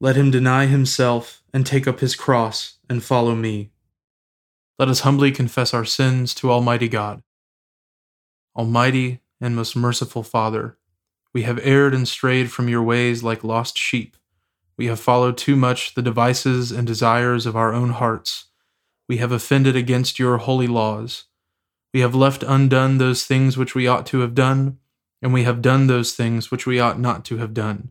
let him deny himself and take up his cross and follow me. Let us humbly confess our sins to Almighty God. Almighty and most merciful Father, we have erred and strayed from your ways like lost sheep. We have followed too much the devices and desires of our own hearts. We have offended against your holy laws. We have left undone those things which we ought to have done, and we have done those things which we ought not to have done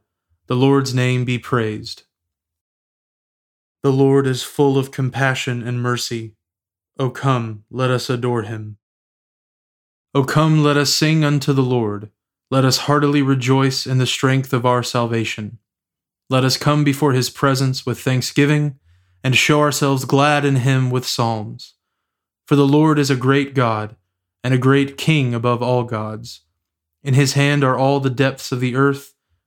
The Lord's name be praised. The Lord is full of compassion and mercy. O come, let us adore him. O come, let us sing unto the Lord. Let us heartily rejoice in the strength of our salvation. Let us come before his presence with thanksgiving and show ourselves glad in him with psalms. For the Lord is a great God and a great King above all gods. In his hand are all the depths of the earth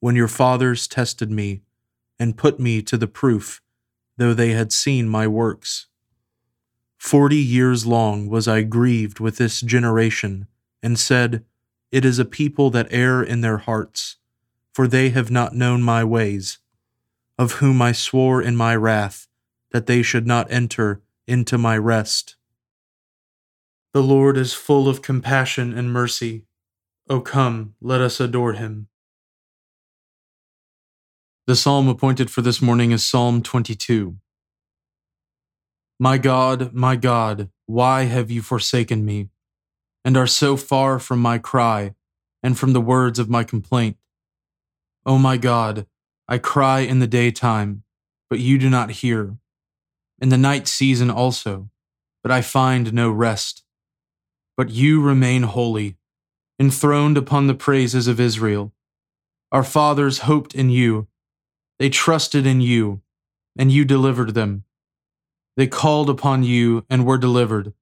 when your fathers tested me and put me to the proof, though they had seen my works. Forty years long was I grieved with this generation, and said, It is a people that err in their hearts, for they have not known my ways, of whom I swore in my wrath that they should not enter into my rest. The Lord is full of compassion and mercy. O come, let us adore him. The psalm appointed for this morning is Psalm 22. My God, my God, why have you forsaken me, and are so far from my cry, and from the words of my complaint? O my God, I cry in the daytime, but you do not hear, in the night season also, but I find no rest. But you remain holy, enthroned upon the praises of Israel. Our fathers hoped in you they trusted in you, and you delivered them. They called upon you and were delivered.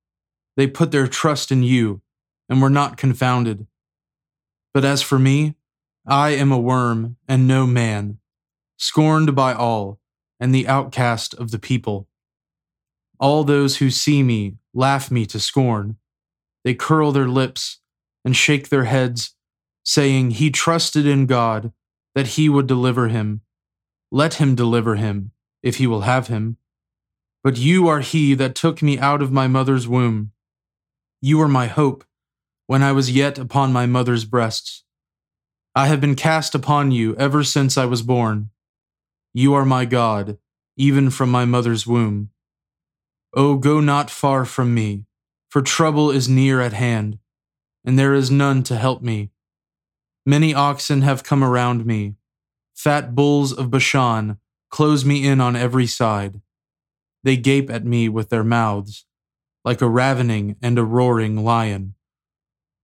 They put their trust in you and were not confounded. But as for me, I am a worm and no man, scorned by all, and the outcast of the people. All those who see me laugh me to scorn. They curl their lips and shake their heads, saying, He trusted in God that he would deliver him. Let him deliver him, if he will have him. But you are he that took me out of my mother's womb. You are my hope, when I was yet upon my mother's breasts. I have been cast upon you ever since I was born. You are my God, even from my mother's womb. Oh, go not far from me, for trouble is near at hand, and there is none to help me. Many oxen have come around me Fat bulls of Bashan close me in on every side. They gape at me with their mouths, like a ravening and a roaring lion.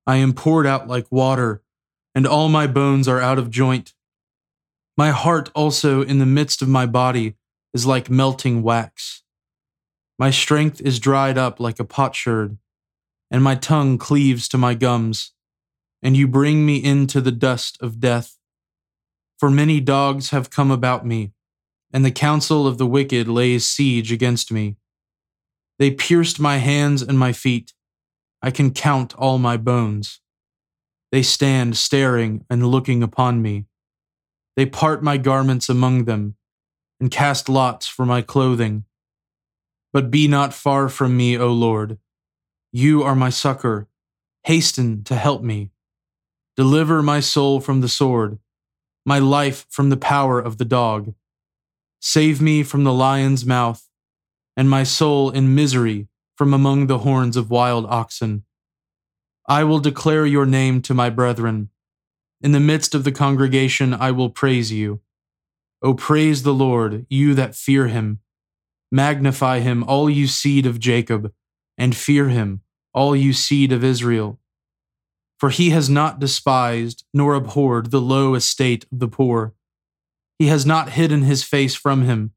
I am poured out like water, and all my bones are out of joint. My heart also in the midst of my body is like melting wax. My strength is dried up like a potsherd, and my tongue cleaves to my gums. And you bring me into the dust of death. For many dogs have come about me, and the counsel of the wicked lays siege against me. They pierced my hands and my feet. I can count all my bones. They stand staring and looking upon me. They part my garments among them and cast lots for my clothing. But be not far from me, O Lord. You are my succor. Hasten to help me. Deliver my soul from the sword, my life from the power of the dog. Save me from the lion's mouth, and my soul in misery from among the horns of wild oxen. I will declare your name to my brethren. In the midst of the congregation, I will praise you. O praise the Lord, you that fear him. Magnify him, all you seed of Jacob, and fear him, all you seed of Israel. For he has not despised nor abhorred the low estate of the poor. He has not hidden his face from him,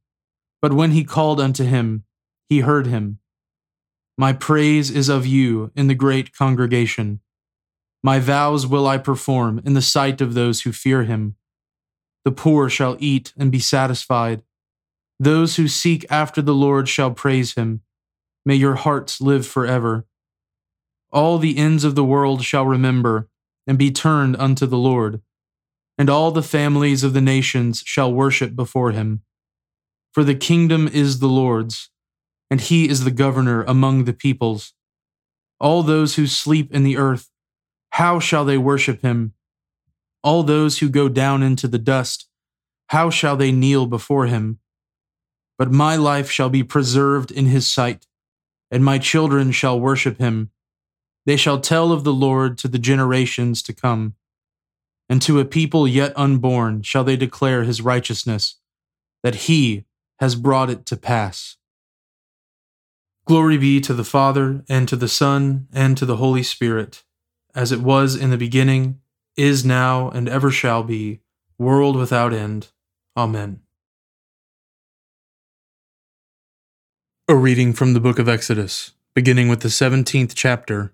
but when he called unto him, he heard him. My praise is of you in the great congregation. My vows will I perform in the sight of those who fear him. The poor shall eat and be satisfied. Those who seek after the Lord shall praise him. May your hearts live forever. All the ends of the world shall remember and be turned unto the Lord, and all the families of the nations shall worship before him. For the kingdom is the Lord's, and he is the governor among the peoples. All those who sleep in the earth how shall they worship him? All those who go down into the dust, how shall they kneel before him? But my life shall be preserved in his sight, and my children shall worship him. They shall tell of the Lord to the generations to come, and to a people yet unborn shall they declare his righteousness, that he has brought it to pass. Glory be to the Father, and to the Son, and to the Holy Spirit as it was in the beginning, is now, and ever shall be, world without end. Amen. A reading from the book of Exodus, beginning with the 17th chapter,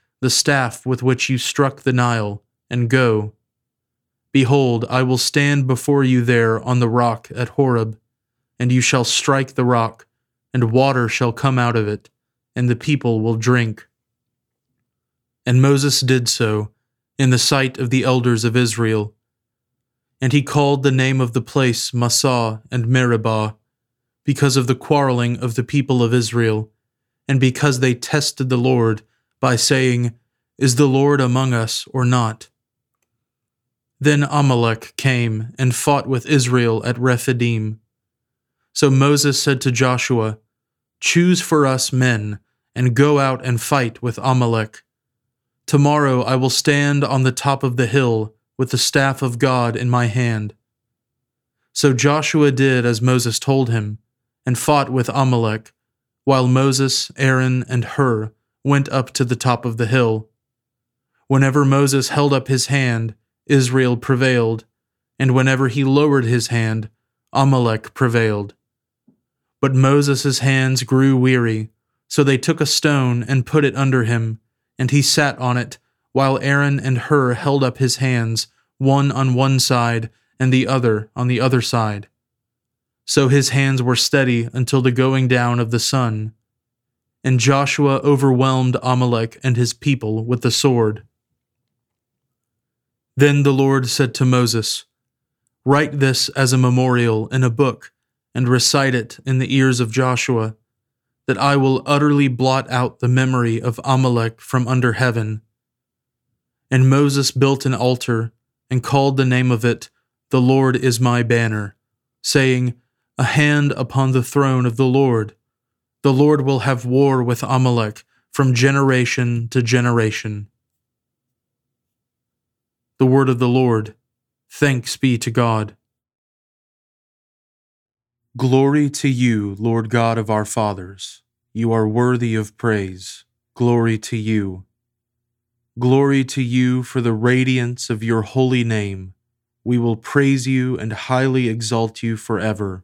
the staff with which you struck the Nile, and go. Behold, I will stand before you there on the rock at Horeb, and you shall strike the rock, and water shall come out of it and the people will drink. And Moses did so in the sight of the elders of Israel. And he called the name of the place Massah and Meribah, because of the quarreling of the people of Israel, and because they tested the Lord by saying, Is the Lord among us or not? Then Amalek came and fought with Israel at Rephidim. So Moses said to Joshua, Choose for us men, and go out and fight with Amalek. Tomorrow I will stand on the top of the hill with the staff of God in my hand. So Joshua did as Moses told him, and fought with Amalek, while Moses, Aaron, and Hur went up to the top of the hill. Whenever Moses held up his hand, Israel prevailed, and whenever he lowered his hand, Amalek prevailed. But Moses' hands grew weary, so they took a stone and put it under him, and he sat on it, while Aaron and Hur held up his hands, one on one side and the other on the other side. So his hands were steady until the going down of the sun. And Joshua overwhelmed Amalek and his people with the sword. Then the Lord said to Moses, Write this as a memorial in a book, and recite it in the ears of Joshua, that I will utterly blot out the memory of Amalek from under heaven. And Moses built an altar, and called the name of it, The Lord is my banner, saying, A hand upon the throne of the Lord. The Lord will have war with Amalek from generation to generation. The word of the Lord. Thanks be to God. Glory to you, Lord God of our fathers. You are worthy of praise. Glory to you. Glory to you for the radiance of your holy name. We will praise you and highly exalt you forever.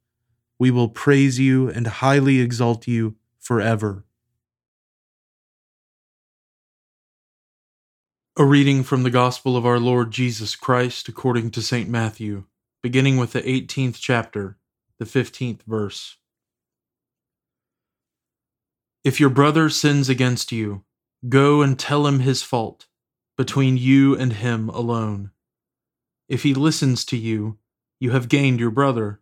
We will praise you and highly exalt you forever. A reading from the Gospel of our Lord Jesus Christ according to St. Matthew, beginning with the 18th chapter, the 15th verse. If your brother sins against you, go and tell him his fault, between you and him alone. If he listens to you, you have gained your brother.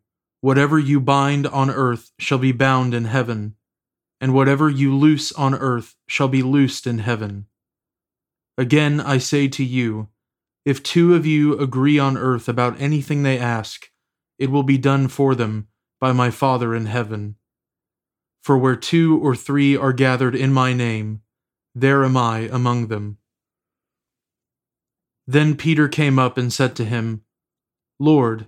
whatever you bind on earth shall be bound in heaven, and whatever you loose on earth shall be loosed in heaven. Again, I say to you, if two of you agree on earth about anything they ask, it will be done for them by my Father in heaven. For where two or three are gathered in my name, there am I among them. Then Peter came up and said to him, Lord,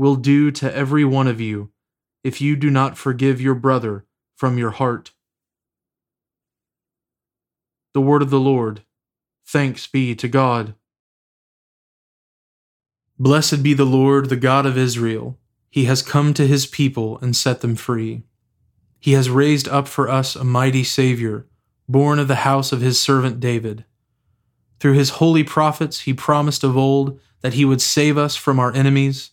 will do to every one of you, if you do not forgive your brother from your heart. The word of the Lord. Thanks be to God. Blessed be the Lord, the God of Israel. He has come to his people and set them free. He has raised up for us a mighty Savior, born of the house of his servant David. Through his holy prophets, he promised of old that he would save us from our enemies,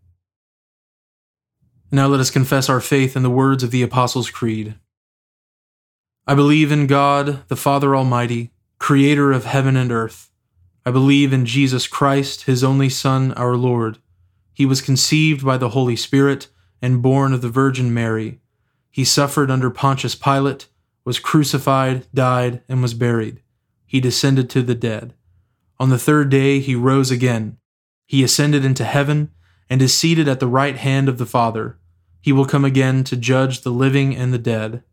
Now let us confess our faith in the words of the Apostles' Creed. I believe in God, the Father Almighty, creator of heaven and earth. I believe in Jesus Christ, his only Son, our Lord. He was conceived by the Holy Spirit and born of the Virgin Mary. He suffered under Pontius Pilate was crucified, died, and was buried. He descended to the dead. On the third day he rose again. He ascended into heaven and is seated at the right hand of the Father. He will come again to judge the living and the dead.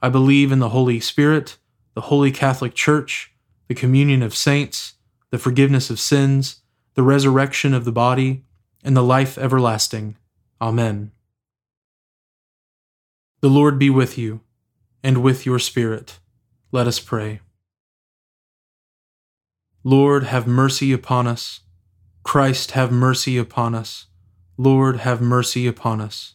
I believe in the Holy Spirit, the Holy Catholic Church, the communion of saints, the forgiveness of sins, the resurrection of the body, and the life everlasting. Amen. The Lord be with you and with your Spirit. Let us pray. Lord, have mercy upon us. Christ, have mercy upon us. Lord, have mercy upon us.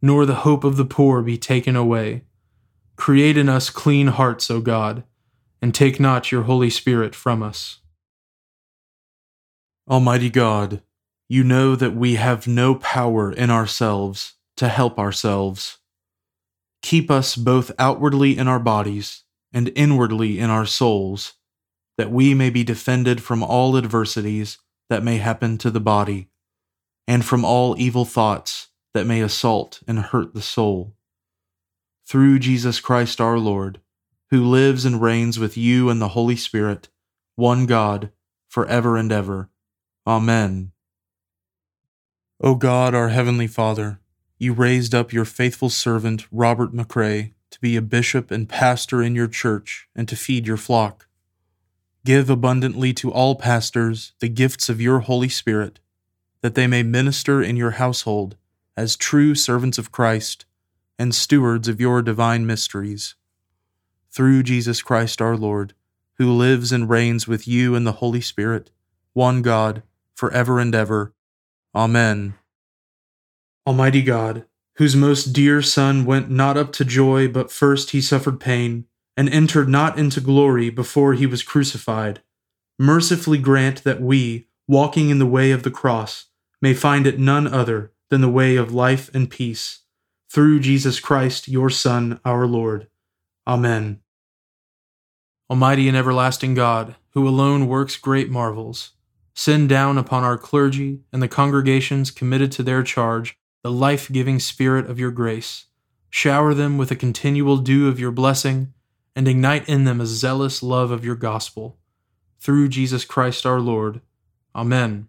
nor the hope of the poor be taken away. Create in us clean hearts, O God, and take not your Holy Spirit from us. Almighty God, you know that we have no power in ourselves to help ourselves. Keep us both outwardly in our bodies and inwardly in our souls, that we may be defended from all adversities that may happen to the body, and from all evil thoughts that may assault and hurt the soul. Through Jesus Christ our Lord, who lives and reigns with you and the Holy Spirit, one God, for ever and ever. Amen. O God, our heavenly Father, you raised up your faithful servant, Robert Machray, to be a bishop and pastor in your church and to feed your flock. Give abundantly to all pastors the gifts of your Holy Spirit, that they may minister in your household as true servants of Christ and stewards of your divine mysteries. Through Jesus Christ our Lord, who lives and reigns with you in the Holy Spirit, one God, for ever and ever. Amen. Almighty God, whose most dear Son went not up to joy, but first he suffered pain, and entered not into glory before he was crucified, mercifully grant that we, walking in the way of the cross, may find it none other than the way of life and peace. Through Jesus Christ, your Son, our Lord. Amen. Almighty and everlasting God, who alone works great marvels, send down upon our clergy and the congregations committed to their charge the life giving Spirit of your grace. Shower them with a continual dew of your blessing, and ignite in them a zealous love of your gospel. Through Jesus Christ our Lord. Amen.